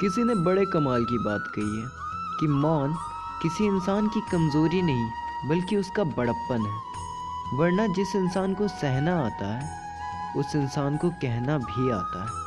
किसी ने बड़े कमाल की बात कही है कि मौन किसी इंसान की कमज़ोरी नहीं, बल्कि उसका बड़प्पन है। वरना जिस इंसान को सहना आता है, उस इंसान को कहना भी आता है।